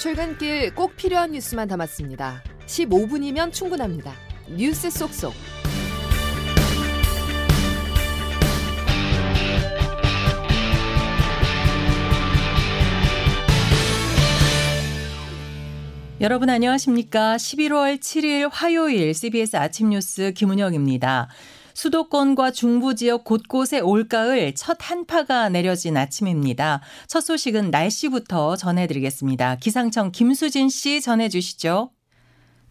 출근길 꼭 필요한 뉴스만 담았습니다. 15분이면 충분합니다. 뉴스 속속. 여러분 안녕하십니까? 11월 7일 화요일 CBS 아침 뉴스 김은영입니다. 수도권과 중부 지역 곳곳에 올가을 첫 한파가 내려진 아침입니다. 첫 소식은 날씨부터 전해드리겠습니다. 기상청 김수진 씨 전해주시죠.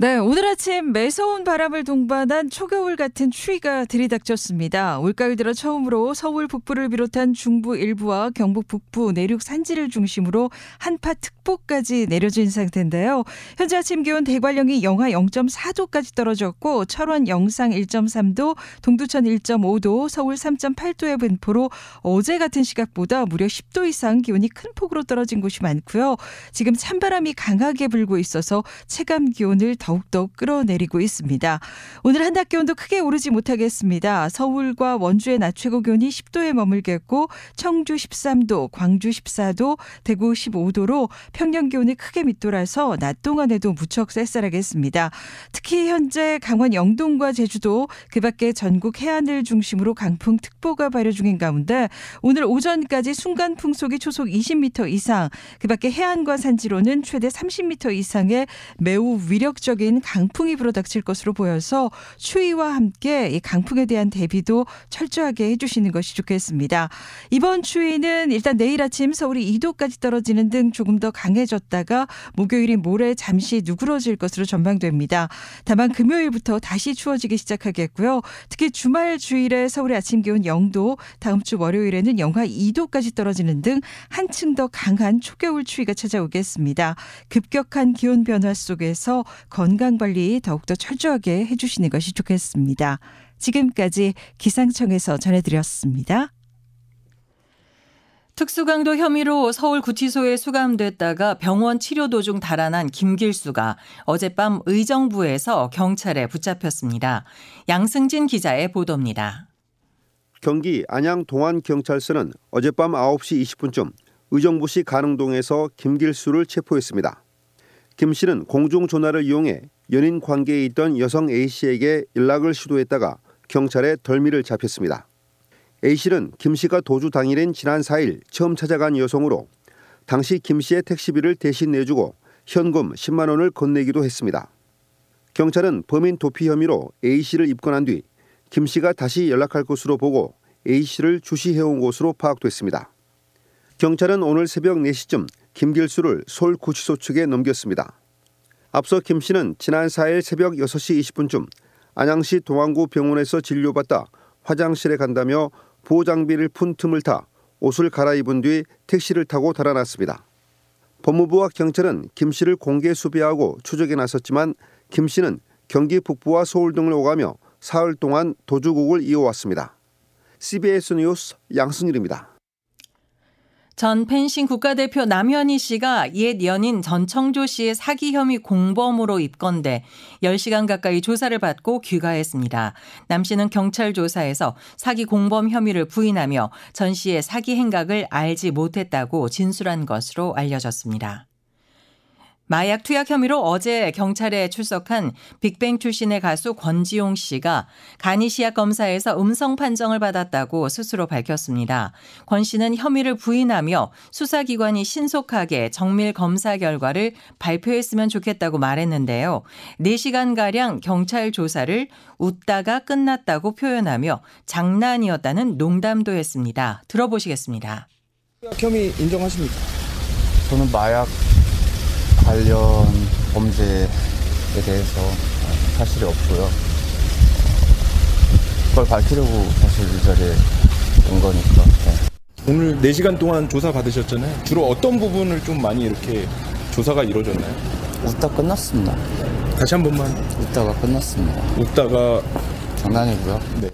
네, 오늘 아침 매서운 바람을 동반한 초겨울 같은 추위가 들이닥쳤습니다. 올가을 들어 처음으로 서울 북부를 비롯한 중부 일부와 경북 북부 내륙 산지를 중심으로 한파 특보까지 내려진 상태인데요. 현재 아침 기온 대관령이 영하 0.4도까지 떨어졌고 철원 영상 1.3도, 동두천 1.5도, 서울 3.8도의 분포로 어제 같은 시각보다 무려 10도 이상 기온이 큰 폭으로 떨어진 곳이 많고요. 지금 찬바람이 강하게 불고 있어서 체감 기온을 더 욱더 끌어내리고 있습니다. 오늘 한낮 기온도 크게 오르지 못하겠습니다. 서울과 원주의 낮 최고 기온이 10도에 머물겠고 청주 13도, 광주 14도, 대구 15도로 평년 기온이 크게 밑돌아서 낮 동안에도 무척 쌀쌀하겠습니다. 특히 현재 강원 영동과 제주도 그밖에 전국 해안을 중심으로 강풍특보가 발효 중인 가운데 오늘 오전까지 순간 풍속이 초속 20m 이상 그밖에 해안과 산지로는 최대 30m 이상의 매우 위력적 전국적인 강풍이 불어닥칠 것으로 보여서 추위와 함께 이 강풍에 대한 대비도 철저하게 해주시는 것이 좋겠습니다. 이번 추위는 일단 내일 아침 서울이 2도까지 떨어지는 등 조금 더 강해졌다가 목요일인 모레 잠시 누그러질 것으로 전망됩니다. 다만 금요일부터 다시 추워지기 시작하겠고요. 특히 주말 주일에 서울의 아침 기온 0도, 다음 주 월요일에는 영하 2도까지 떨어지는 등 한층 더 강한 초겨울 추위가 찾아오겠습니다. 급격한 기온 변화 속에서 건강 관리 더욱더 철저하게 해주시는 것이 좋겠습니다. 지금까지 기상청에서 전해드렸습니다. 특수강도 혐의로 서울 구치소에 수감됐다가 병원 치료 도중 달아난 김길수가 어젯밤 의정부에서 경찰에 붙잡혔습니다. 양승진 기자의 보도입니다. 경기 안양 동안경찰서는 어젯밤 9시 20분쯤 의정부시 가능동에서 김길수를 체포했습니다. 김 씨는 공중전화를 이용해 연인 관계에 있던 여성 A 씨에게 연락을 시도했다가 경찰에 덜미를 잡혔습니다. A 씨는 김 씨가 도주 당일인 지난 4일 처음 찾아간 여성으로 당시 김 씨의 택시비를 대신 내주고 현금 10만 원을 건네기도 했습니다. 경찰은 범인 도피 혐의로 A 씨를 입건한 뒤 김 씨가 다시 연락할 것으로 보고 A 씨를 주시해온 것으로 파악됐습니다. 경찰은 오늘 새벽 4시쯤 김길수를 서울구치소 측에 넘겼습니다. 앞서 김 씨는 지난 4일 새벽 6시 20분쯤 안양시 동안구 병원에서 진료받다 화장실에 간다며 보호장비를 푼 틈을 타 옷을 갈아입은 뒤 택시를 타고 달아났습니다. 법무부와 경찰은 김 씨를 공개 수배하고 추적에 나섰지만 김 씨는 경기 북부와 서울 등을 오가며 사흘 동안 도주국을 이어왔습니다. CBS 뉴스 양순일입니다. 전 펜싱 국가대표 남현희 씨가 옛 연인 전청조 씨의 사기 혐의 공범으로 입건돼 10시간 가까이 조사를 받고 귀가했습니다. 남 씨는 경찰 조사에서 사기 공범 혐의를 부인하며 전 씨의 사기 행각을 알지 못했다고 진술한 것으로 알려졌습니다. 마약 투약 혐의로 어제 경찰에 출석한 빅뱅 출신의 가수 권지용 씨가 간이 시약 검사에서 음성 판정을 받았다고 스스로 밝혔습니다. 권 씨는 혐의를 부인하며 수사기관이 신속하게 정밀 검사 결과를 발표했으면 좋겠다고 말했는데요. 4시간가량 경찰 조사를 웃다가 끝났다고 표현하며 장난이었다는 농담도 했습니다. 들어보시겠습니다. 혐의 인정하십니까? 저는 마약 관련 범죄에 대해서 사실이 없고요. 그걸 밝히려고 사실 이 자리에 온 거니까. 네. 오늘 4시간 동안 조사 받으셨잖아요. 주로 어떤 부분을 좀 많이 이렇게 조사가 이루어졌나요? 웃다 끝났습니다. 다시 한 번만. 웃다가 끝났습니다. 웃다가 장난이고요. 네.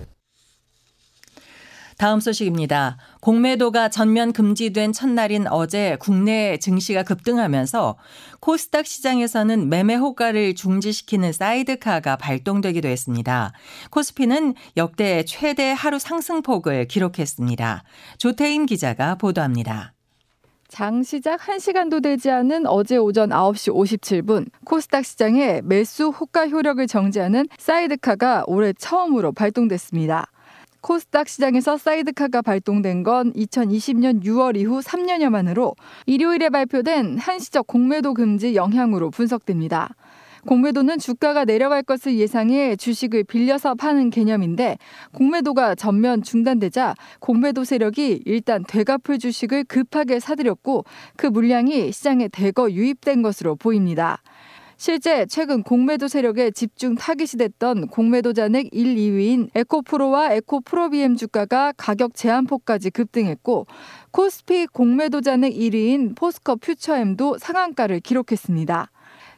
다음 소식입니다. 공매도가 전면 금지된 첫날인 어제 국내 증시가 급등하면서 코스닥 시장에서는 매매 호가를 중지시키는 사이드카가 발동되기도 했습니다. 코스피는 역대 최대 하루 상승폭을 기록했습니다. 조태인 기자가 보도합니다. 장 시작 1시간도 되지 않은 어제 오전 9시 57분 코스닥 시장에 매수 호가 효력을 정지하는 사이드카가 올해 처음으로 발동됐습니다. 코스닥 시장에서 사이드카가 발동된 건 2020년 6월 이후 3년여 만으로 일요일에 발표된 한시적 공매도 금지 영향으로 분석됩니다. 공매도는 주가가 내려갈 것을 예상해 주식을 빌려서 파는 개념인데 공매도가 전면 중단되자 공매도 세력이 일단 되갚을 주식을 급하게 사들였고 그 물량이 시장에 대거 유입된 것으로 보입니다. 실제 최근 공매도 세력에 집중 타깃이 됐던 공매도 잔액 1, 2위인 에코프로와 에코프로비엠 주가가 가격 제한폭까지 급등했고 코스피 공매도 잔액 1위인 포스코 퓨처엠도 상한가를 기록했습니다.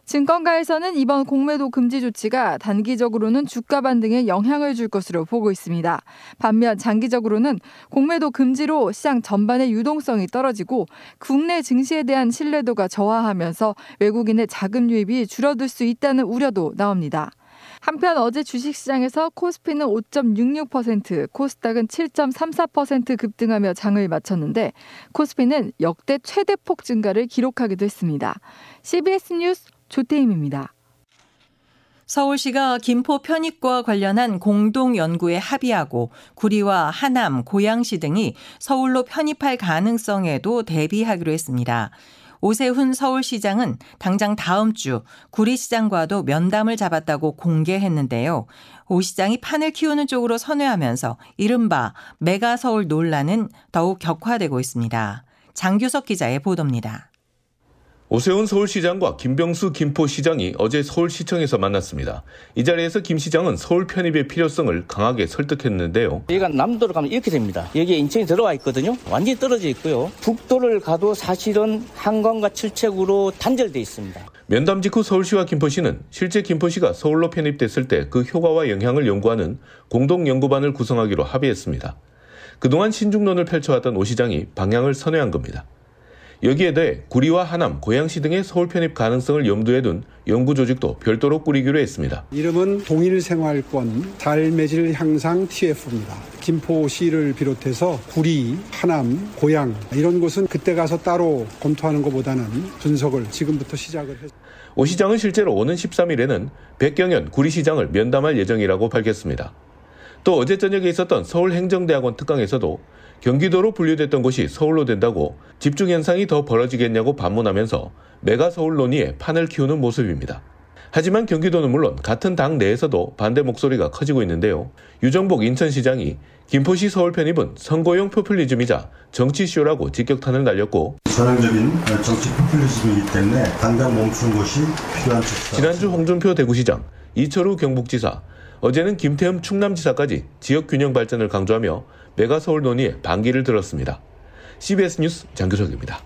증권가에서는 이번 공매도 금지 조치가 단기적으로는 주가 반등에 영향을 줄 것으로 보고 있습니다. 반면 장기적으로는 공매도 금지로 시장 전반의 유동성이 떨어지고 국내 증시에 대한 신뢰도가 저하하면서 외국인의 자금 유입이 줄어들 수 있다는 우려도 나옵니다. 한편 어제 주식시장에서 코스피는 5.66%, 코스닥은 7.34% 급등하며 장을 마쳤는데 코스피는 역대 최대폭 증가를 기록하기도 했습니다. CBS 뉴스 조태임입니다. 서울시가 김포 편입과 관련한 공동 연구에 합의하고 구리와 하남, 고양시 등이 서울로 편입할 가능성에도 대비하기로 했습니다. 오세훈 서울시장은 당장 다음 주 구리시장과도 면담을 잡았다고 공개했는데요. 오 시장이 판을 키우는 쪽으로 선회하면서 이른바 메가서울 논란은 더욱 격화되고 있습니다. 장규석 기자의 보도입니다. 오세훈 서울시장과 김병수 김포시장이 어제 서울시청에서 만났습니다. 이 자리에서 김 시장은 서울 편입의 필요성을 강하게 설득했는데요. 여기가 남도로 가면 이렇게 됩니다. 여기에 인천이 들어와 있거든요. 완전히 떨어져 있고요. 북도를 가도 사실은 한강과 칠책으로 단절돼 있습니다. 면담 직후 서울시와 김포시는 실제 김포시가 서울로 편입됐을 때 그 효과와 영향을 연구하는 공동연구반을 구성하기로 합의했습니다. 그동안 신중론을 펼쳐왔던 오 시장이 방향을 선회한 겁니다. 여기에 대해 구리와 하남, 고양시 등의 서울 편입 가능성을 염두에 둔 연구 조직도 별도로 꾸리기로 했습니다. 이름은 동일생활권 삶의 질 향상 TF입니다. 김포시를 비롯해서 구리, 하남, 고양 이런 곳은 그때 가서 따로 검토하는 것보다는 분석을 지금부터 시작을 했습니다. 오 시장은 실제로 오는 13일에는 백경현 구리시장을 면담할 예정이라고 밝혔습니다. 또 어제 저녁에 있었던 서울행정대학원 특강에서도 경기도로 분류됐던 곳이 서울로 된다고 집중 현상이 더 벌어지겠냐고 반문하면서 메가 서울 논의에 판을 키우는 모습입니다. 하지만 경기도는 물론 같은 당 내에서도 반대 목소리가 커지고 있는데요. 유정복 인천시장이 김포시 서울 편입은 선거용 포퓰리즘이자 정치쇼라고 직격탄을 날렸고 전형적인 정치 포퓰리즘이기 때문에 당장 멈춘 것이 필요한 척 지난주 홍준표 대구시장, 이철우 경북지사, 어제는 김태흠 충남지사까지 지역 균형 발전을 강조하며 메가서울 논의에 반기를 들었습니다. CBS 뉴스 장교석입니다.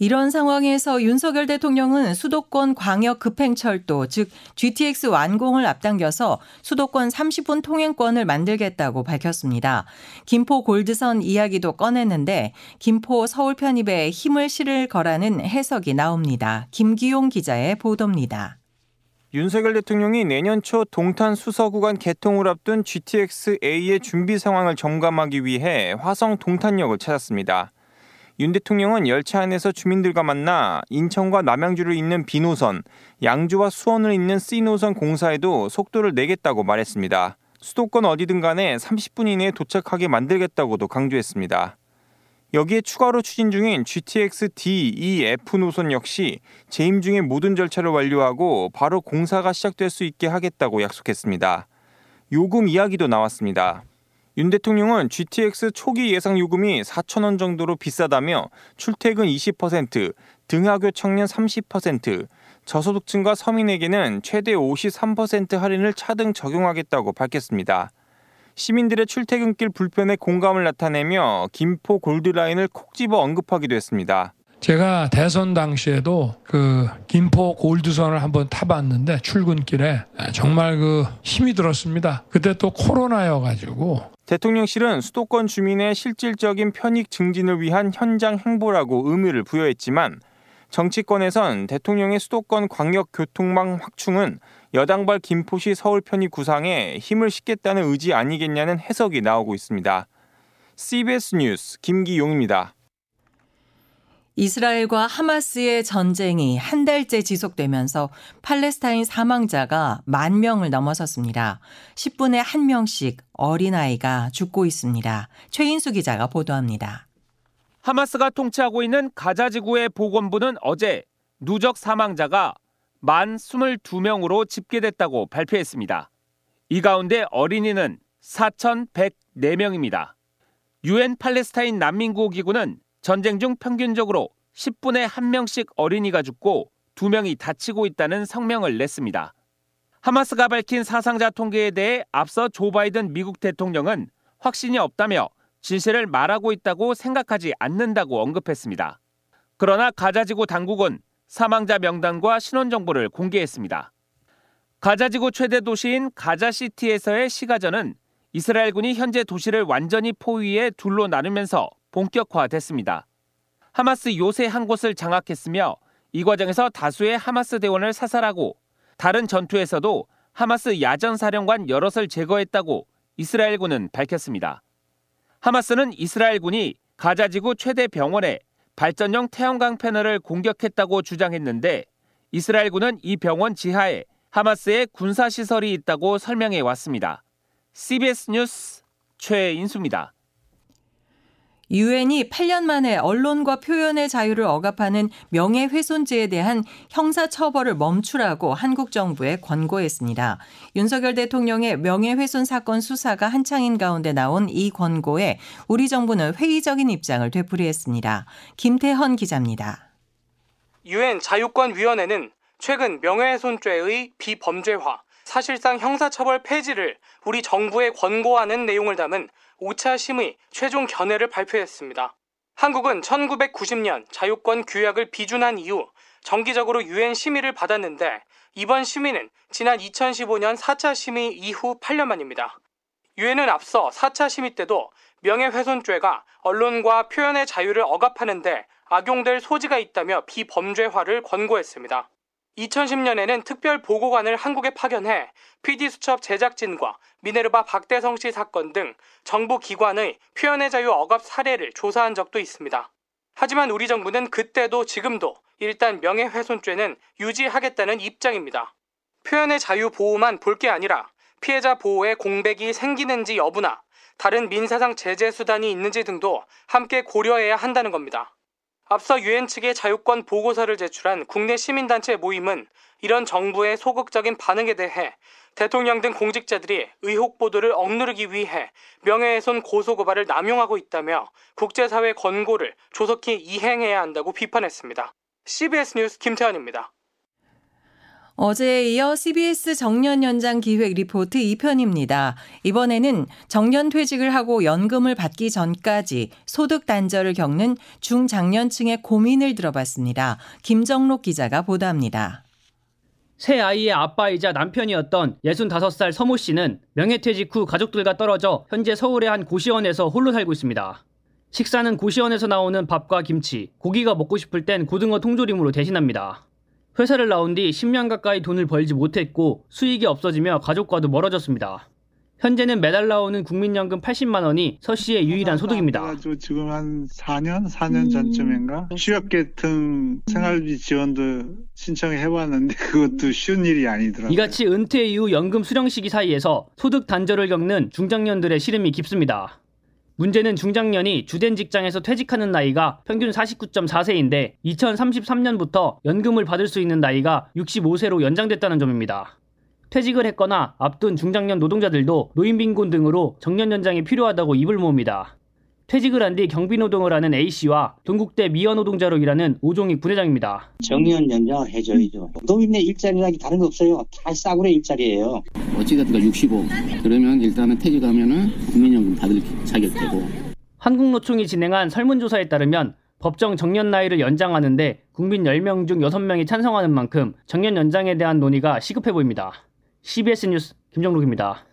이런 상황에서 윤석열 대통령은 수도권 광역 급행철도, 즉 GTX 완공을 앞당겨서 수도권 30분 통행권을 만들겠다고 밝혔습니다. 김포 골드선 이야기도 꺼냈는데 김포 서울 편입에 힘을 실을 거라는 해석이 나옵니다. 김기용 기자의 보도입니다. 윤석열 대통령이 내년 초 동탄 수서 구간 개통을 앞둔 GTX-A의 준비 상황을 점검하기 위해 화성 동탄역을 찾았습니다. 윤 대통령은 열차 안에서 주민들과 만나 인천과 남양주를 잇는 B노선, 양주와 수원을 잇는 C노선 공사에도 속도를 내겠다고 말했습니다. 수도권 어디든 간에 30분 이내에 도착하게 만들겠다고도 강조했습니다. 여기에 추가로 추진 중인 GTX D, E, F 노선 역시 재임 중에 모든 절차를 완료하고 바로 공사가 시작될 수 있게 하겠다고 약속했습니다. 요금 이야기도 나왔습니다. 윤 대통령은 GTX 초기 예상 요금이 4천 원 정도로 비싸다며 출퇴근 20%, 등하교 청년 30%, 저소득층과 서민에게는 최대 53% 할인을 차등 적용하겠다고 밝혔습니다. 시민들의 출퇴근길 불편에 공감을 나타내며 김포 골드라인을 콕 집어 언급하기도 했습니다. 제가 대선 당시에도 그 김포 골드선을 한번 타봤는데 출근길에 정말 그 힘이 들었습니다. 그때 또 코로나여가지고 대통령실은 수도권 주민의 실질적인 편익 증진을 위한 현장 행보라고 의미를 부여했지만 정치권에선 대통령의 수도권 광역 교통망 확충은 여당발 김포시 서울 편입 구상에 힘을 싣겠다는 의지 아니겠냐는 해석이 나오고 있습니다. CBS 뉴스 김기용입니다. 이스라엘과 하마스의 전쟁이 한 달째 지속되면서 팔레스타인 사망자가 만 명을 넘어섰습니다. 10분에 한 명씩 어린아이가 죽고 있습니다. 최인수 기자가 보도합니다. 하마스가 통치하고 있는 가자 지구의 보건부는 어제 누적 사망자가 만 22명으로 집계됐다고 발표했습니다. 이 가운데 어린이는 4,104명입니다. 유엔 팔레스타인 난민구호 기구는 전쟁 중 평균적으로 10분에 1명씩 어린이가 죽고 2명이 다치고 있다는 성명을 냈습니다. 하마스가 밝힌 사상자 통계에 대해 앞서 조 바이든 미국 대통령은 확신이 없다며 진실을 말하고 있다고 생각하지 않는다고 언급했습니다. 그러나 가자지구 당국은 사망자 명단과 신원 정보를 공개했습니다. 가자지구 최대 도시인 가자시티에서의 시가전은 이스라엘군이 현재 도시를 완전히 포위해 둘로 나누면서 본격화됐습니다. 하마스 요새 한 곳을 장악했으며 이 과정에서 다수의 하마스 대원을 사살하고 다른 전투에서도 하마스 야전 사령관 여럿을 제거했다고 이스라엘군은 밝혔습니다. 하마스는 이스라엘군이 가자지구 최대 병원에 발전용 태양광 패널을 공격했다고 주장했는데 이스라엘군은 이 병원 지하에 하마스의 군사 시설이 있다고 설명해 왔습니다. CBS 뉴스 최인수입니다. 유엔이 8년 만에 언론과 표현의 자유를 억압하는 명예훼손죄에 대한 형사처벌을 멈추라고 한국 정부에 권고했습니다. 윤석열 대통령의 명예훼손 사건 수사가 한창인 가운데 나온 이 권고에 우리 정부는 회의적인 입장을 되풀이했습니다. 김태헌 기자입니다. 유엔 자유권위원회는 최근 명예훼손죄의 비범죄화, 사실상 형사처벌 폐지를 우리 정부에 권고하는 내용을 담은 5차 심의 최종 견해를 발표했습니다. 한국은 1990년 자유권 규약을 비준한 이후 정기적으로 유엔 심의를 받았는데 이번 심의는 지난 2015년 4차 심의 이후 8년 만입니다. 유엔은 앞서 4차 심의 때도 명예훼손죄가 언론과 표현의 자유를 억압하는데 악용될 소지가 있다며 비범죄화를 권고했습니다. 2010년에는 특별 보고관을 한국에 파견해 PD수첩 제작진과 미네르바 박대성 씨 사건 등 정부 기관의 표현의 자유 억압 사례를 조사한 적도 있습니다. 하지만 우리 정부는 그때도 지금도 일단 명예훼손죄는 유지하겠다는 입장입니다. 표현의 자유 보호만 볼 게 아니라 피해자 보호에 공백이 생기는지 여부나 다른 민사상 제재 수단이 있는지 등도 함께 고려해야 한다는 겁니다. 앞서 유엔 측의 자유권 보고서를 제출한 국내 시민단체 모임은 이런 정부의 소극적인 반응에 대해 대통령 등 공직자들이 의혹 보도를 억누르기 위해 명예훼손 고소고발을 남용하고 있다며 국제사회 권고를 조속히 이행해야 한다고 비판했습니다. CBS 뉴스 김태환입니다. 어제에 이어 CBS 정년 연장 기획 리포트 2편입니다. 이번에는 정년 퇴직을 하고 연금을 받기 전까지 소득 단절을 겪는 중장년층의 고민을 들어봤습니다. 김정록 기자가 보도합니다. 새 아이의 아빠이자 남편이었던 65살 서모 씨는 명예퇴직 후 가족들과 떨어져 현재 서울의 한 고시원에서 홀로 살고 있습니다. 식사는 고시원에서 나오는 밥과 김치, 고기가 먹고 싶을 땐 고등어 통조림으로 대신합니다. 회사를 나온 뒤 10년 가까이 돈을 벌지 못했고 수익이 없어지며 가족과도 멀어졌습니다. 현재는 매달 나오는 국민연금 80만 원이 서 씨의 유일한 소득입니다. 지금 한 4년, 4년 전쯤인가 취업계층 생활비 지원도 신청해 해봤는데 그것도 쉬운 일이 아니더라고요. 이같이 은퇴 이후 연금 수령 시기 사이에서 소득 단절을 겪는 중장년들의 시름이 깊습니다. 문제는 중장년이 주된 직장에서 퇴직하는 나이가 평균 49.4세인데 2033년부터 연금을 받을 수 있는 나이가 65세로 연장됐다는 점입니다. 퇴직을 했거나 앞둔 중장년 노동자들도 노인빈곤 등으로 정년 연장이 필요하다고 입을 모읍니다. 퇴직을 한 뒤 경비노동을 하는 A씨와 동국대 미화노동자로 일하는 오종익 부회장입니다. 정년 연장을 해줘야죠. 노인네 일자리라기 다른 거 없어요. 다 싸구려 일자리예요. 어찌됐든 65. 그러면 일단은 퇴직하면은 국민연금 받을 자격 되고. 한국노총이 진행한 설문조사에 따르면 법정 정년 나이를 연장하는데 국민 10명 중 6명이 찬성하는 만큼 정년 연장에 대한 논의가 시급해 보입니다. CBS 뉴스 김정록입니다.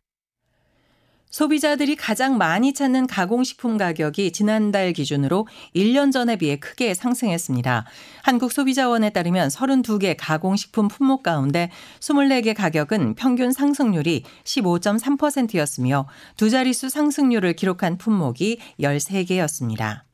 소비자들이 가장 많이 찾는 가공식품 가격이 지난달 기준으로 1년 전에 비해 크게 상승했습니다. 한국소비자원에 따르면 32개 가공식품 품목 가운데 24개 가격은 평균 상승률이 15.3%였으며 두 자릿수 상승률을 기록한 품목이 13개였습니다.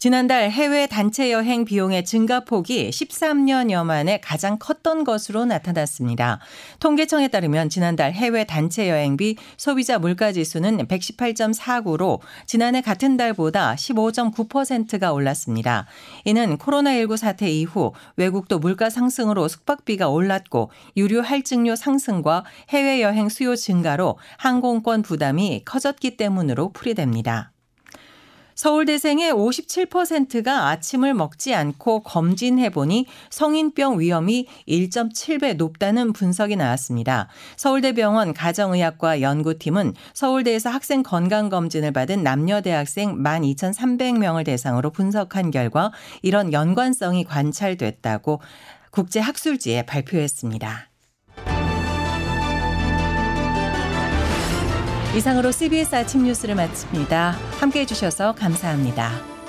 지난달 해외 단체 여행 비용의 증가폭이 13년여 만에 가장 컸던 것으로 나타났습니다. 통계청에 따르면 지난달 해외 단체 여행비 소비자 물가 지수는 118.49로 지난해 같은 달보다 15.9%가 올랐습니다. 이는 코로나19 사태 이후 외국도 물가 상승으로 숙박비가 올랐고 유류 할증료 상승과 해외 여행 수요 증가로 항공권 부담이 커졌기 때문으로 풀이됩니다. 서울대생의 57%가 아침을 먹지 않고 검진해보니 성인병 위험이 1.7배 높다는 분석이 나왔습니다. 서울대병원 가정의학과 연구팀은 서울대에서 학생 건강검진을 받은 남녀 대학생 12,300명을 대상으로 분석한 결과 이런 연관성이 관찰됐다고 국제학술지에 발표했습니다. 이상으로 CBS 아침 뉴스를 마칩니다. 함께 해주셔서 감사합니다.